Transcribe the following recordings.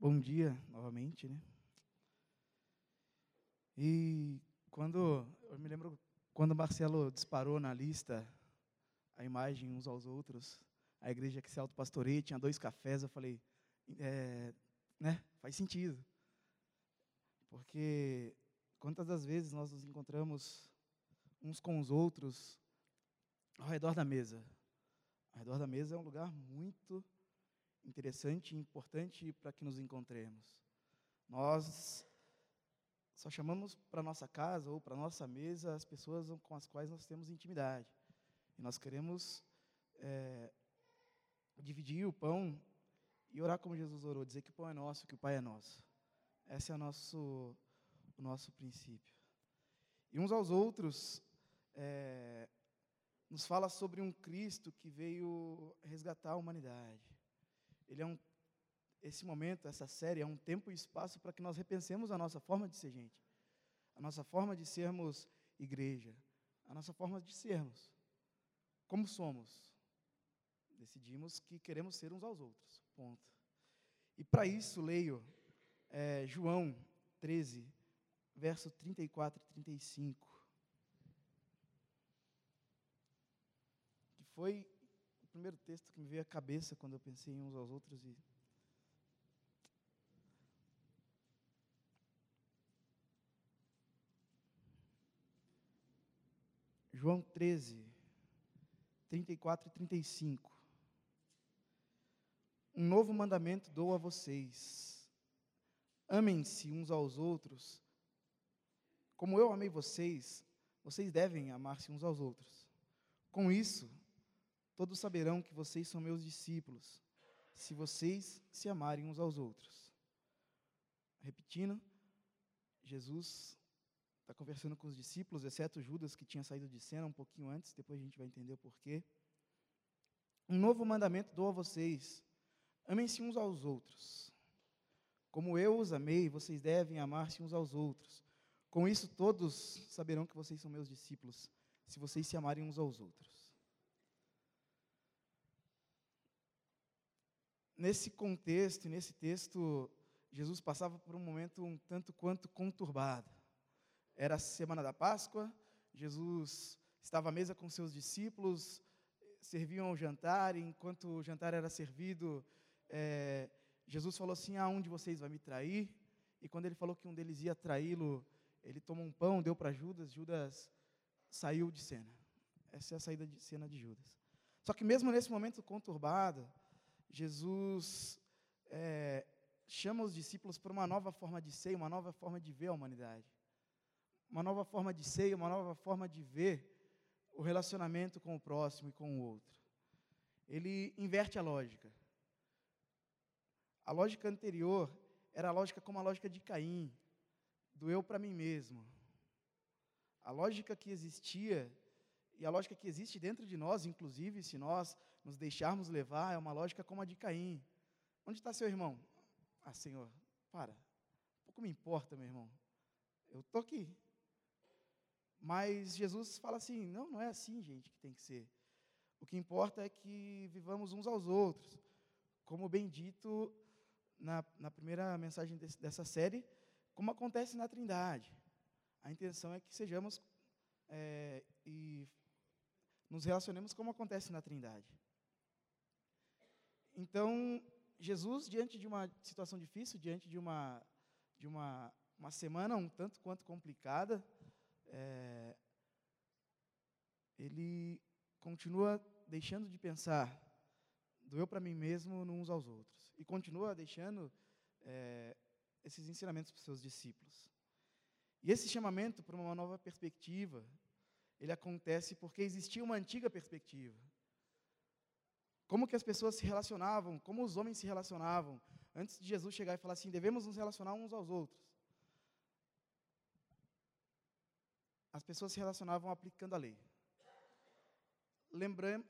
Bom dia novamente, né? E quando eu me lembro quando Marcelo disparou na lista a imagem uns aos outros, a igreja que se autopastoreia tinha dois cafés, eu falei, é, né? Faz sentido, porque quantas das vezes nós nos encontramos uns com os outros ao redor da mesa? Ao redor da mesa é um lugar muito interessante e importante para que nos encontremos. Nós só chamamos para nossa casa ou para nossa mesa as pessoas com as quais nós temos intimidade. E nós queremos é, dividir o pão e orar como Jesus orou, dizer que o pão é nosso, que o Pai é nosso. Esse é o nosso, o nosso princípio. E uns aos outros, é, nos fala sobre um Cristo que veio resgatar a humanidade. Ele é um, esse momento, essa série, é um tempo e espaço para que nós repensemos a nossa forma de ser gente, a nossa forma de sermos igreja, a nossa forma de sermos. Como somos? Decidimos que queremos ser uns aos outros. Ponto. E para isso, leio é, João 13, verso 34 e 35. Que foi primeiro texto que me veio à cabeça quando eu pensei em uns aos outros e João 13, 34 e 35. Um novo mandamento dou a vocês: amem-se uns aos outros. Como eu amei vocês, vocês devem amar-se uns aos outros. Com isso, Todos saberão que vocês são meus discípulos, se vocês se amarem uns aos outros. Repetindo, Jesus está conversando com os discípulos, exceto Judas, que tinha saído de cena um pouquinho antes, depois a gente vai entender o porquê. Um novo mandamento dou a vocês: amem-se uns aos outros. Como eu os amei, vocês devem amar-se uns aos outros. Com isso, todos saberão que vocês são meus discípulos, se vocês se amarem uns aos outros. Nesse contexto, nesse texto, Jesus passava por um momento um tanto quanto conturbado. Era a semana da Páscoa, Jesus estava à mesa com seus discípulos, serviam o jantar, e enquanto o jantar era servido, é, Jesus falou assim: Ah, um de vocês vai me trair? E quando ele falou que um deles ia traí-lo, ele tomou um pão, deu para Judas, Judas saiu de cena. Essa é a saída de cena de Judas. Só que mesmo nesse momento conturbado, Jesus é, chama os discípulos para uma nova forma de ser, uma nova forma de ver a humanidade. Uma nova forma de ser, uma nova forma de ver o relacionamento com o próximo e com o outro. Ele inverte a lógica. A lógica anterior era a lógica como a lógica de Caim, do eu para mim mesmo. A lógica que existia e a lógica que existe dentro de nós, inclusive, se nós nos deixarmos levar, é uma lógica como a de Caim. Onde está seu irmão? Ah, Senhor, para. Pouco me importa, meu irmão. Eu estou aqui. Mas Jesus fala assim: não, não é assim, gente, que tem que ser. O que importa é que vivamos uns aos outros. Como bem dito na, na primeira mensagem desse, dessa série, como acontece na Trindade. A intenção é que sejamos é, e nos relacionemos como acontece na Trindade. Então, Jesus, diante de uma situação difícil, diante de uma, de uma, uma semana um tanto quanto complicada, é, ele continua deixando de pensar do eu para mim mesmo uns aos outros. E continua deixando é, esses ensinamentos para os seus discípulos. E esse chamamento para uma nova perspectiva, ele acontece porque existia uma antiga perspectiva. Como que as pessoas se relacionavam, como os homens se relacionavam, antes de Jesus chegar e falar assim, devemos nos relacionar uns aos outros. As pessoas se relacionavam aplicando a lei.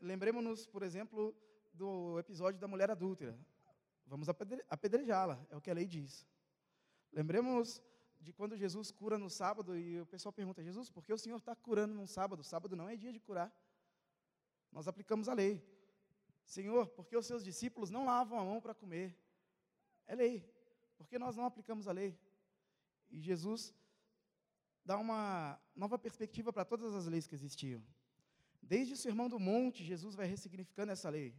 Lembremos-nos, por exemplo, do episódio da mulher adúltera. Vamos apedrejá-la, é o que a lei diz. Lembremos de quando Jesus cura no sábado e o pessoal pergunta: Jesus, por que o Senhor está curando no sábado? Sábado não é dia de curar. Nós aplicamos a lei. Senhor, por que os seus discípulos não lavam a mão para comer? É lei. Porque nós não aplicamos a lei. E Jesus dá uma nova perspectiva para todas as leis que existiam. Desde o Sermão do Monte, Jesus vai ressignificando essa lei.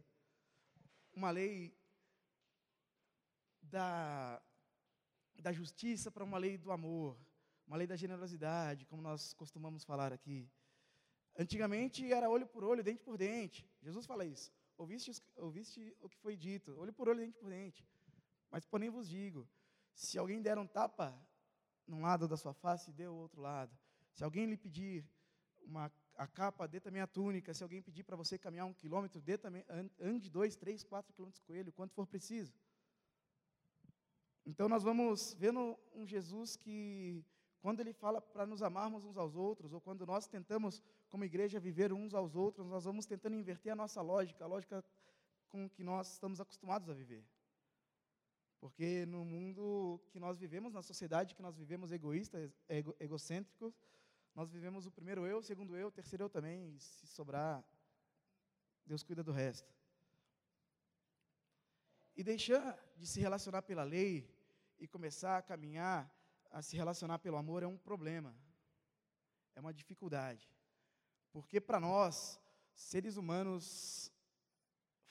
Uma lei da, da justiça para uma lei do amor, uma lei da generosidade, como nós costumamos falar aqui. Antigamente era olho por olho, dente por dente. Jesus fala isso. Ouviste, ouviste o que foi dito, olho por olho, dente por dente. Mas porém vos digo, se alguém der um tapa num lado da sua face, dê o outro lado. Se alguém lhe pedir uma, a capa, dê também a túnica. Se alguém pedir para você caminhar um quilômetro, dê também, ande dois, três, quatro quilômetros com ele, quanto for preciso. Então nós vamos vendo um Jesus que, quando ele fala para nos amarmos uns aos outros, ou quando nós tentamos, como igreja, viver uns aos outros, nós vamos tentando inverter a nossa lógica, a lógica com que nós estamos acostumados a viver. Porque no mundo que nós vivemos, na sociedade que nós vivemos egoístas, ego, egocêntricos, nós vivemos o primeiro eu, o segundo eu, o terceiro eu também, e se sobrar, Deus cuida do resto. E deixar de se relacionar pela lei e começar a caminhar, a se relacionar pelo amor é um problema, é uma dificuldade. Porque para nós, seres humanos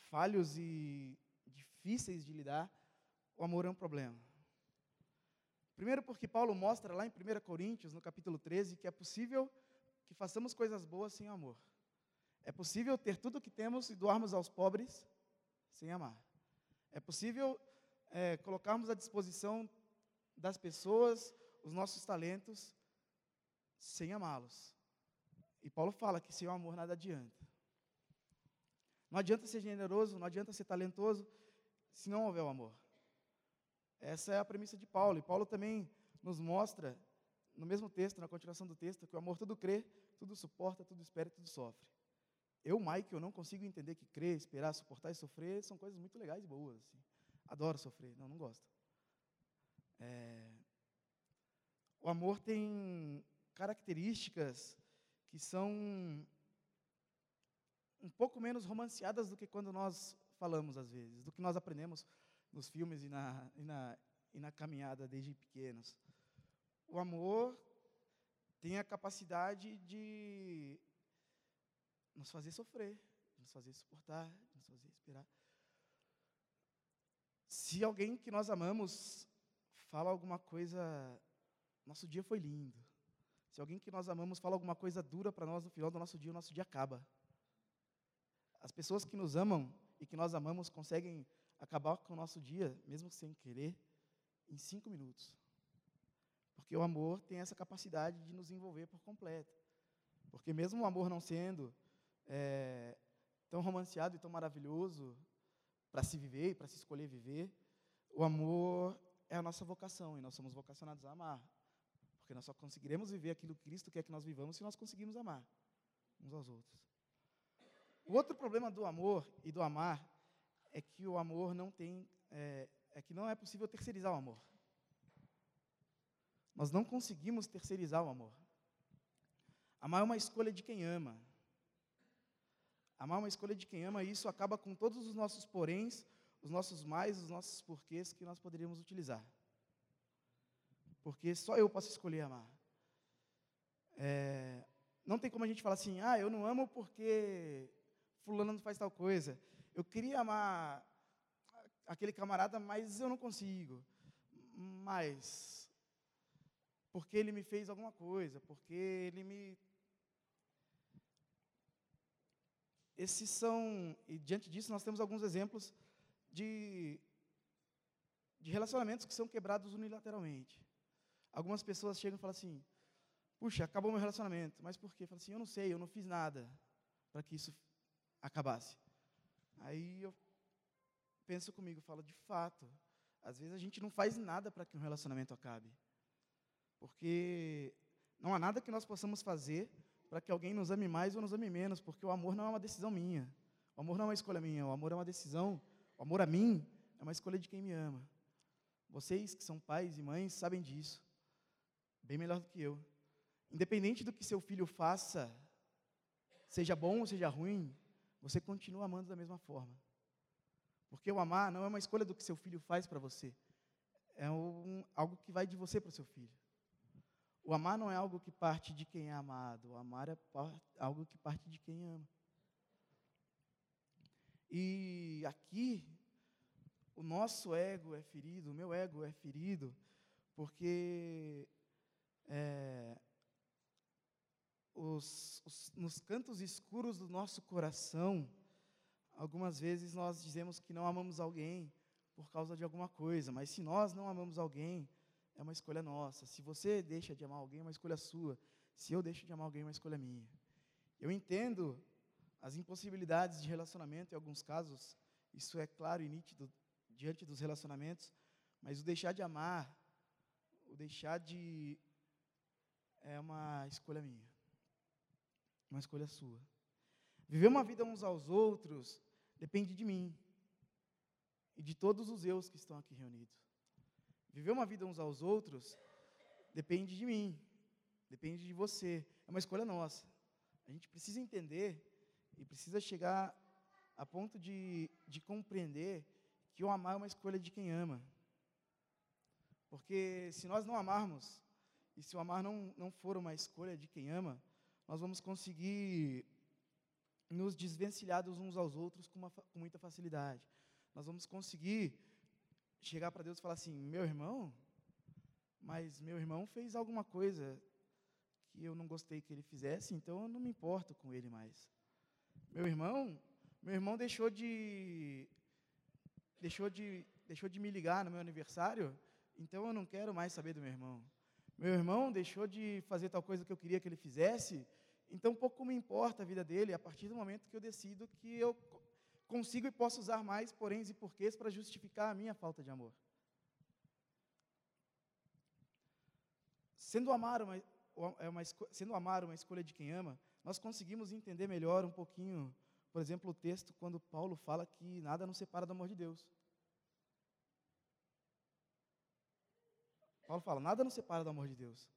falhos e difíceis de lidar, o amor é um problema. Primeiro, porque Paulo mostra lá em 1 Coríntios, no capítulo 13, que é possível que façamos coisas boas sem amor. É possível ter tudo o que temos e doarmos aos pobres sem amar. É possível é, colocarmos à disposição das pessoas os nossos talentos sem amá-los. E Paulo fala que sem o amor nada adianta. Não adianta ser generoso, não adianta ser talentoso, se não houver o amor. Essa é a premissa de Paulo. E Paulo também nos mostra, no mesmo texto, na continuação do texto, que o amor tudo crê, tudo suporta, tudo espera e tudo sofre. Eu, Mike, eu não consigo entender que crer, esperar, suportar e sofrer são coisas muito legais e boas. Assim. Adoro sofrer. Não, não gosto. É... O amor tem características que são um pouco menos romanceadas do que quando nós falamos, às vezes, do que nós aprendemos nos filmes e na, e na, e na caminhada desde pequenos. O amor tem a capacidade de nos fazer sofrer, nos fazer suportar, nos fazer esperar. Se alguém que nós amamos fala alguma coisa, nosso dia foi lindo. Se alguém que nós amamos fala alguma coisa dura para nós no final do nosso dia, o nosso dia acaba. As pessoas que nos amam e que nós amamos conseguem acabar com o nosso dia, mesmo sem querer, em cinco minutos. Porque o amor tem essa capacidade de nos envolver por completo. Porque mesmo o amor não sendo é, tão romanceado e tão maravilhoso para se viver e para se escolher viver, o amor é a nossa vocação e nós somos vocacionados a amar. Porque nós só conseguiremos viver aquilo que Cristo quer que nós vivamos se nós conseguirmos amar uns aos outros. O outro problema do amor e do amar é que o amor não tem, é, é que não é possível terceirizar o amor. Nós não conseguimos terceirizar o amor. Amar é uma escolha de quem ama. Amar é uma escolha de quem ama, e isso acaba com todos os nossos poréns, os nossos mais, os nossos porquês que nós poderíamos utilizar. Porque só eu posso escolher amar. É, não tem como a gente falar assim, ah, eu não amo porque fulano não faz tal coisa. Eu queria amar aquele camarada, mas eu não consigo. Mas porque ele me fez alguma coisa, porque ele me Esses são, e diante disso nós temos alguns exemplos de, de relacionamentos que são quebrados unilateralmente. Algumas pessoas chegam e falam assim: Puxa, acabou meu relacionamento. Mas por quê? Falam assim: Eu não sei, eu não fiz nada para que isso acabasse. Aí eu penso comigo, falo, de fato, às vezes a gente não faz nada para que um relacionamento acabe. Porque não há nada que nós possamos fazer para que alguém nos ame mais ou nos ame menos, porque o amor não é uma decisão minha. O amor não é uma escolha minha, o amor é uma decisão. O amor a mim é uma escolha de quem me ama. Vocês que são pais e mães sabem disso, bem melhor do que eu. Independente do que seu filho faça, seja bom ou seja ruim, você continua amando da mesma forma. Porque o amar não é uma escolha do que seu filho faz para você. é um, algo que vai de você para o seu filho. O amar não é algo que parte de quem é amado, o amar é algo que parte de quem ama. E aqui, o nosso ego é ferido, o meu ego é ferido, porque é, os, os, nos cantos escuros do nosso coração, algumas vezes nós dizemos que não amamos alguém por causa de alguma coisa, mas se nós não amamos alguém, é uma escolha nossa. Se você deixa de amar alguém, é uma escolha sua. Se eu deixo de amar alguém, é uma escolha minha. Eu entendo as impossibilidades de relacionamento, em alguns casos, isso é claro e nítido diante dos relacionamentos, mas o deixar de amar, o deixar de. é uma escolha minha, uma escolha sua. Viver uma vida uns aos outros depende de mim e de todos os eus que estão aqui reunidos. Viver uma vida uns aos outros depende de mim, depende de você, é uma escolha nossa. A gente precisa entender e precisa chegar a ponto de, de compreender que o amar é uma escolha de quem ama. Porque se nós não amarmos, e se o amar não, não for uma escolha de quem ama, nós vamos conseguir nos desvencilhar uns aos outros com, uma, com muita facilidade. Nós vamos conseguir chegar para Deus e falar assim: meu irmão, mas meu irmão fez alguma coisa que eu não gostei que ele fizesse, então eu não me importo com ele mais. Meu irmão, meu irmão deixou de deixou de deixou de me ligar no meu aniversário, então eu não quero mais saber do meu irmão. Meu irmão deixou de fazer tal coisa que eu queria que ele fizesse, então pouco me importa a vida dele a partir do momento que eu decido que eu consigo e posso usar mais poréns e porquês para justificar a minha falta de amor. Sendo amar uma, é uma, sendo amar uma escolha de quem ama, nós conseguimos entender melhor um pouquinho, por exemplo, o texto quando Paulo fala que nada nos separa do amor de Deus. Paulo fala: nada nos separa do amor de Deus.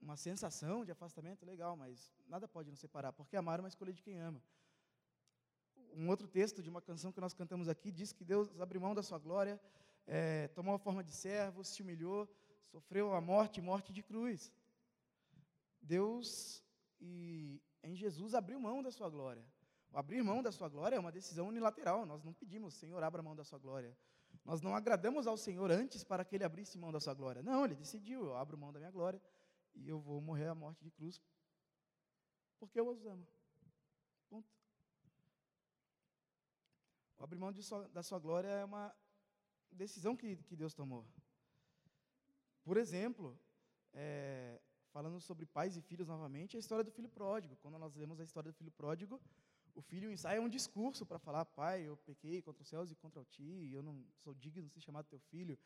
Uma sensação de afastamento, legal, mas nada pode nos separar, porque amar é uma escolha de quem ama. Um outro texto de uma canção que nós cantamos aqui diz que Deus abriu mão da sua glória, é, tomou a forma de servo, se humilhou, sofreu a morte, morte de cruz. Deus e em Jesus abriu mão da sua glória. O abrir mão da sua glória é uma decisão unilateral. Nós não pedimos, Senhor, abra mão da sua glória. Nós não agradamos ao Senhor antes para que ele abrisse mão da sua glória. Não, ele decidiu, eu abro mão da minha glória e eu vou morrer a morte de cruz porque eu os amo. Ponto. Abrir mão sua, da sua glória é uma decisão que, que Deus tomou. Por exemplo, é, falando sobre pais e filhos novamente, a história do filho pródigo. Quando nós lemos a história do filho pródigo, o filho ensaia um discurso para falar: Pai, eu pequei contra os céus e contra ti, eu não sou digno de ser chamado teu filho,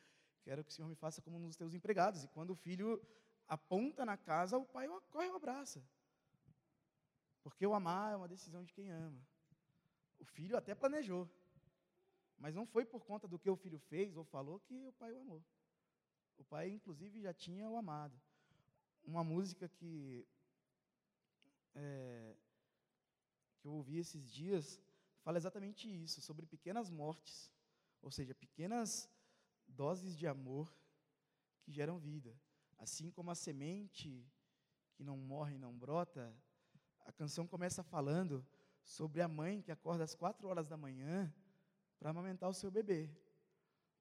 quero que o Senhor me faça como um dos teus empregados. E quando o filho aponta na casa, o pai corre e o abraça. Porque o amar é uma decisão de quem ama. O filho até planejou, mas não foi por conta do que o filho fez ou falou que o pai o amou. O pai, inclusive, já tinha o amado uma música que, é, que eu ouvi esses dias fala exatamente isso, sobre pequenas mortes, ou seja, pequenas doses de amor que geram vida. Assim como a semente que não morre e não brota, a canção começa falando sobre a mãe que acorda às quatro horas da manhã para amamentar o seu bebê.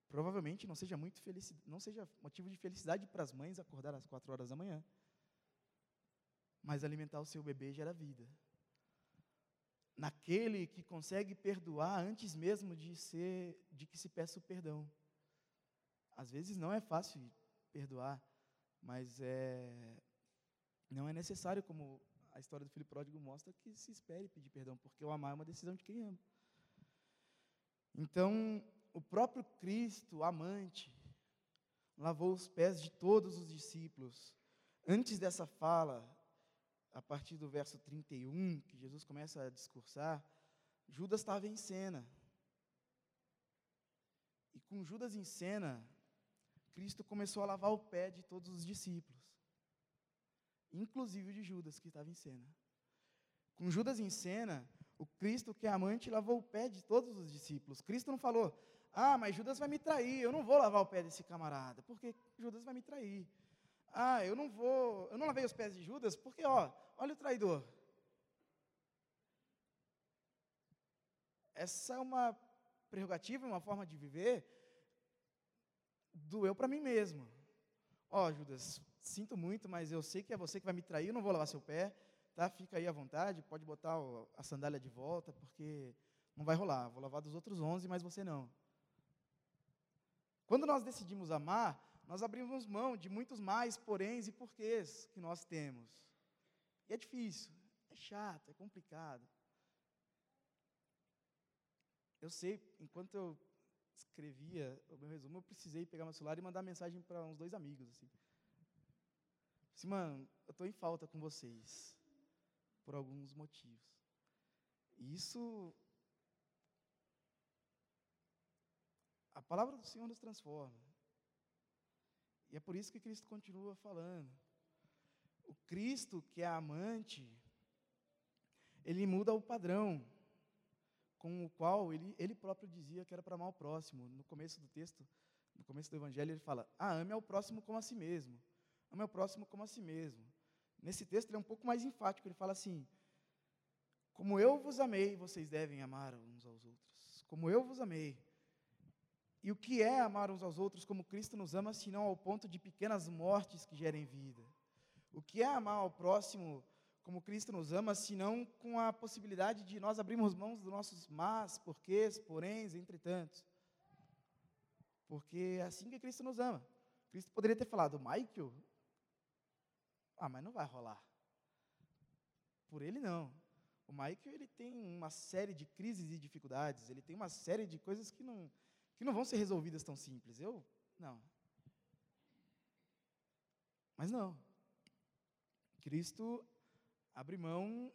Provavelmente não seja muito não seja motivo de felicidade para as mães acordar às quatro horas da manhã. Mas alimentar o seu bebê gera vida. Naquele que consegue perdoar antes mesmo de ser de que se peça o perdão. Às vezes não é fácil perdoar, mas é não é necessário como a história do filho pródigo mostra que se espere pedir perdão, porque o amar é uma decisão de quem ama. Então, o próprio Cristo, amante, lavou os pés de todos os discípulos. Antes dessa fala, a partir do verso 31, que Jesus começa a discursar, Judas estava em cena. E com Judas em cena, Cristo começou a lavar o pé de todos os discípulos, inclusive de Judas, que estava em cena. Com Judas em cena, o Cristo, que é amante, lavou o pé de todos os discípulos. Cristo não falou, Ah, mas Judas vai me trair, eu não vou lavar o pé desse camarada, porque Judas vai me trair. Ah, eu não vou, eu não lavei os pés de Judas, porque, ó, olha o traidor. Essa é uma prerrogativa, uma forma de viver do eu para mim mesmo. Ó, Judas, sinto muito, mas eu sei que é você que vai me trair, eu não vou lavar seu pé, tá? Fica aí à vontade, pode botar a sandália de volta, porque não vai rolar. Vou lavar dos outros onze, mas você não. Quando nós decidimos amar, nós abrimos mão de muitos mais poréns e porquês que nós temos. E é difícil, é chato, é complicado. Eu sei, enquanto eu escrevia o meu resumo, eu precisei pegar meu celular e mandar mensagem para uns dois amigos. Assim. assim, mano, eu estou em falta com vocês, por alguns motivos. E isso A palavra do Senhor nos transforma. E é por isso que Cristo continua falando. O Cristo, que é amante, ele muda o padrão com o qual ele, ele próprio dizia que era para amar o próximo. No começo do texto, no começo do Evangelho, ele fala: Ah, ame ao próximo como a si mesmo. Ame ao próximo como a si mesmo. Nesse texto, ele é um pouco mais enfático. Ele fala assim: Como eu vos amei, vocês devem amar uns aos outros. Como eu vos amei. E o que é amar uns aos outros como Cristo nos ama, se não ao ponto de pequenas mortes que gerem vida? O que é amar ao próximo como Cristo nos ama, se não com a possibilidade de nós abrirmos mãos dos nossos mas, porquês, poréns, entretanto? Porque é assim que Cristo nos ama. Cristo poderia ter falado, Michael, ah, mas não vai rolar. Por ele não. O Michael ele tem uma série de crises e dificuldades, ele tem uma série de coisas que não, que não vão ser resolvidas tão simples. Eu, não. Mas não. Cristo abre mão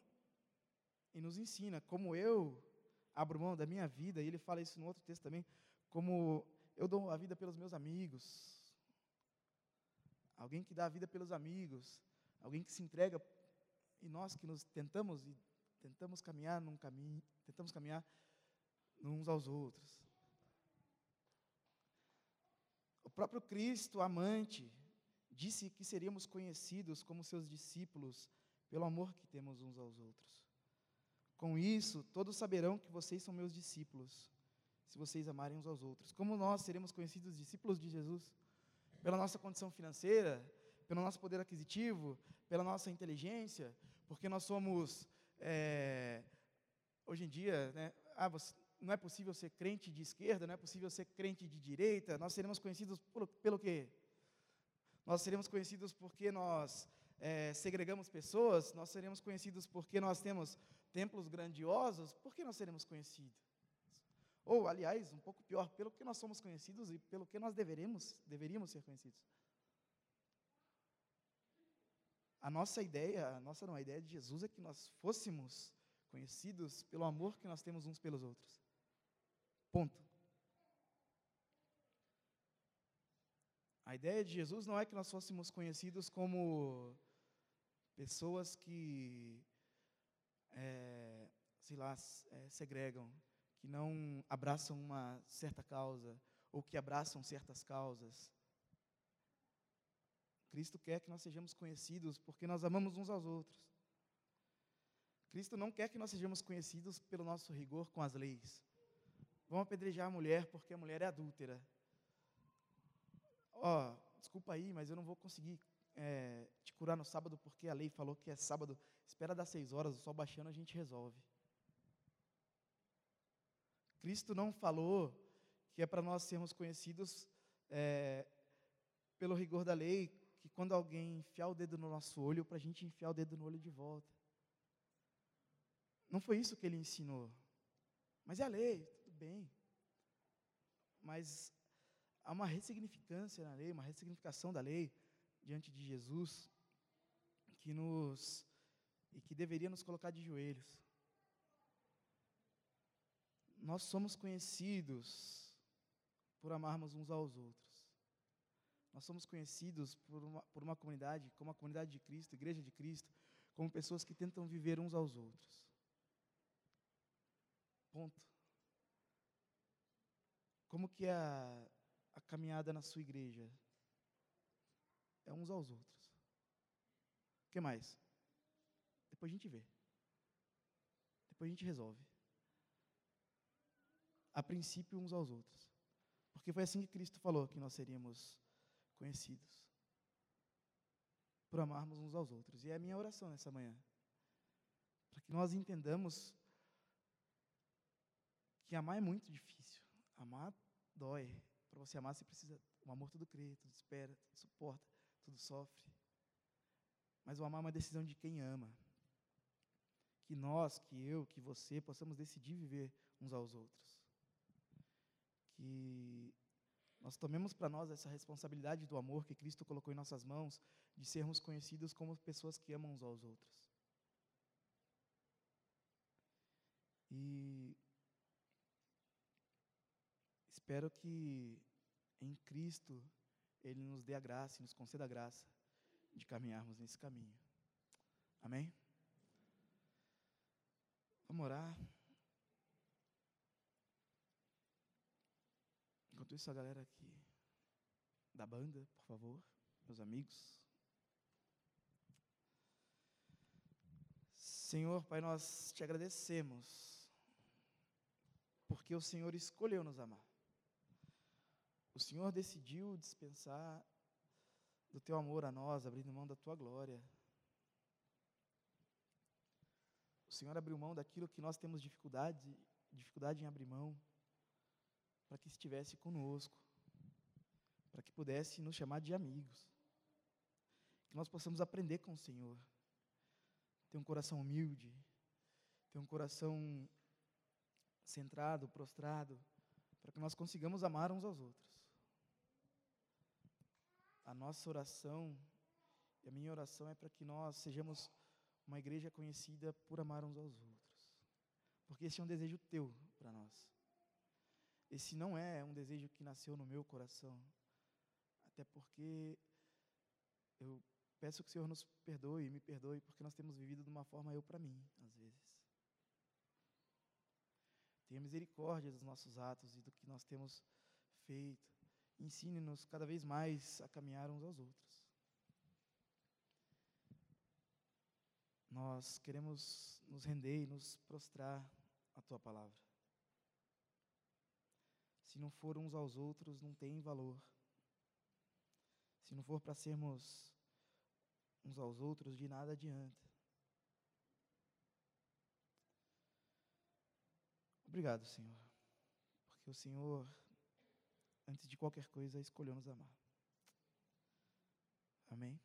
e nos ensina como eu abro mão da minha vida, e ele fala isso no outro texto também, como eu dou a vida pelos meus amigos. Alguém que dá a vida pelos amigos, alguém que se entrega e nós que nos tentamos e tentamos caminhar num caminho, tentamos caminhar uns aos outros. O próprio Cristo, amante, disse que seríamos conhecidos como seus discípulos pelo amor que temos uns aos outros. Com isso, todos saberão que vocês são meus discípulos, se vocês amarem uns aos outros. Como nós seremos conhecidos discípulos de Jesus? Pela nossa condição financeira, pelo nosso poder aquisitivo, pela nossa inteligência, porque nós somos, é, hoje em dia, né, ah, você, não é possível ser crente de esquerda, não é possível ser crente de direita, nós seremos conhecidos por, pelo quê? Nós seremos conhecidos porque nós é, segregamos pessoas, nós seremos conhecidos porque nós temos templos grandiosos, por que nós seremos conhecidos? Ou, aliás, um pouco pior, pelo que nós somos conhecidos e pelo que nós deveremos, deveríamos ser conhecidos. A nossa ideia, a nossa não, a ideia de Jesus é que nós fôssemos conhecidos pelo amor que nós temos uns pelos outros. Ponto. A ideia de Jesus não é que nós fôssemos conhecidos como pessoas que, é, sei lá, é, segregam, que não abraçam uma certa causa, ou que abraçam certas causas. Cristo quer que nós sejamos conhecidos porque nós amamos uns aos outros. Cristo não quer que nós sejamos conhecidos pelo nosso rigor com as leis. Vão apedrejar a mulher porque a mulher é adúltera. Ó, oh, desculpa aí, mas eu não vou conseguir é, te curar no sábado porque a lei falou que é sábado. Espera das seis horas, o sol baixando, a gente resolve. Cristo não falou que é para nós sermos conhecidos é, pelo rigor da lei, que quando alguém enfiar o dedo no nosso olho, para a gente enfiar o dedo no olho de volta. Não foi isso que ele ensinou. Mas é a lei, bem. Mas há uma ressignificância na lei, uma ressignificação da lei diante de Jesus que nos e que deveria nos colocar de joelhos. Nós somos conhecidos por amarmos uns aos outros. Nós somos conhecidos por uma, por uma comunidade, como a comunidade de Cristo, Igreja de Cristo, como pessoas que tentam viver uns aos outros. Ponto. Como que é a, a caminhada na sua igreja? É uns aos outros. O que mais? Depois a gente vê. Depois a gente resolve. A princípio, uns aos outros. Porque foi assim que Cristo falou que nós seríamos conhecidos. Por amarmos uns aos outros. E é a minha oração nessa manhã. Para que nós entendamos que amar é muito difícil. Amar dói. Para você amar, você precisa. O amor tudo crê, tudo espera, tudo suporta, tudo sofre. Mas o amar é uma decisão de quem ama. Que nós, que eu, que você possamos decidir viver uns aos outros. Que nós tomemos para nós essa responsabilidade do amor que Cristo colocou em nossas mãos, de sermos conhecidos como pessoas que amam uns aos outros. E espero que em Cristo Ele nos dê a graça e nos conceda a graça de caminharmos nesse caminho. Amém? Vamos orar. Enquanto isso, a galera aqui da banda, por favor, meus amigos. Senhor, Pai, nós te agradecemos, porque o Senhor escolheu nos amar. O Senhor decidiu dispensar do teu amor a nós, abrindo mão da tua glória. O Senhor abriu mão daquilo que nós temos dificuldade, dificuldade em abrir mão, para que estivesse conosco, para que pudesse nos chamar de amigos. Que nós possamos aprender com o Senhor, ter um coração humilde, ter um coração centrado, prostrado, para que nós consigamos amar uns aos outros a nossa oração, e a minha oração é para que nós sejamos uma igreja conhecida por amar uns aos outros. Porque esse é um desejo teu para nós. Esse não é um desejo que nasceu no meu coração. Até porque eu peço que o Senhor nos perdoe e me perdoe, porque nós temos vivido de uma forma eu para mim, às vezes. Tenha misericórdia dos nossos atos e do que nós temos feito. Ensine-nos cada vez mais a caminhar uns aos outros. Nós queremos nos render e nos prostrar à tua palavra. Se não for uns aos outros, não tem valor. Se não for para sermos uns aos outros, de nada adianta. Obrigado, Senhor, porque o Senhor antes de qualquer coisa, escolheu nos amar. Amém?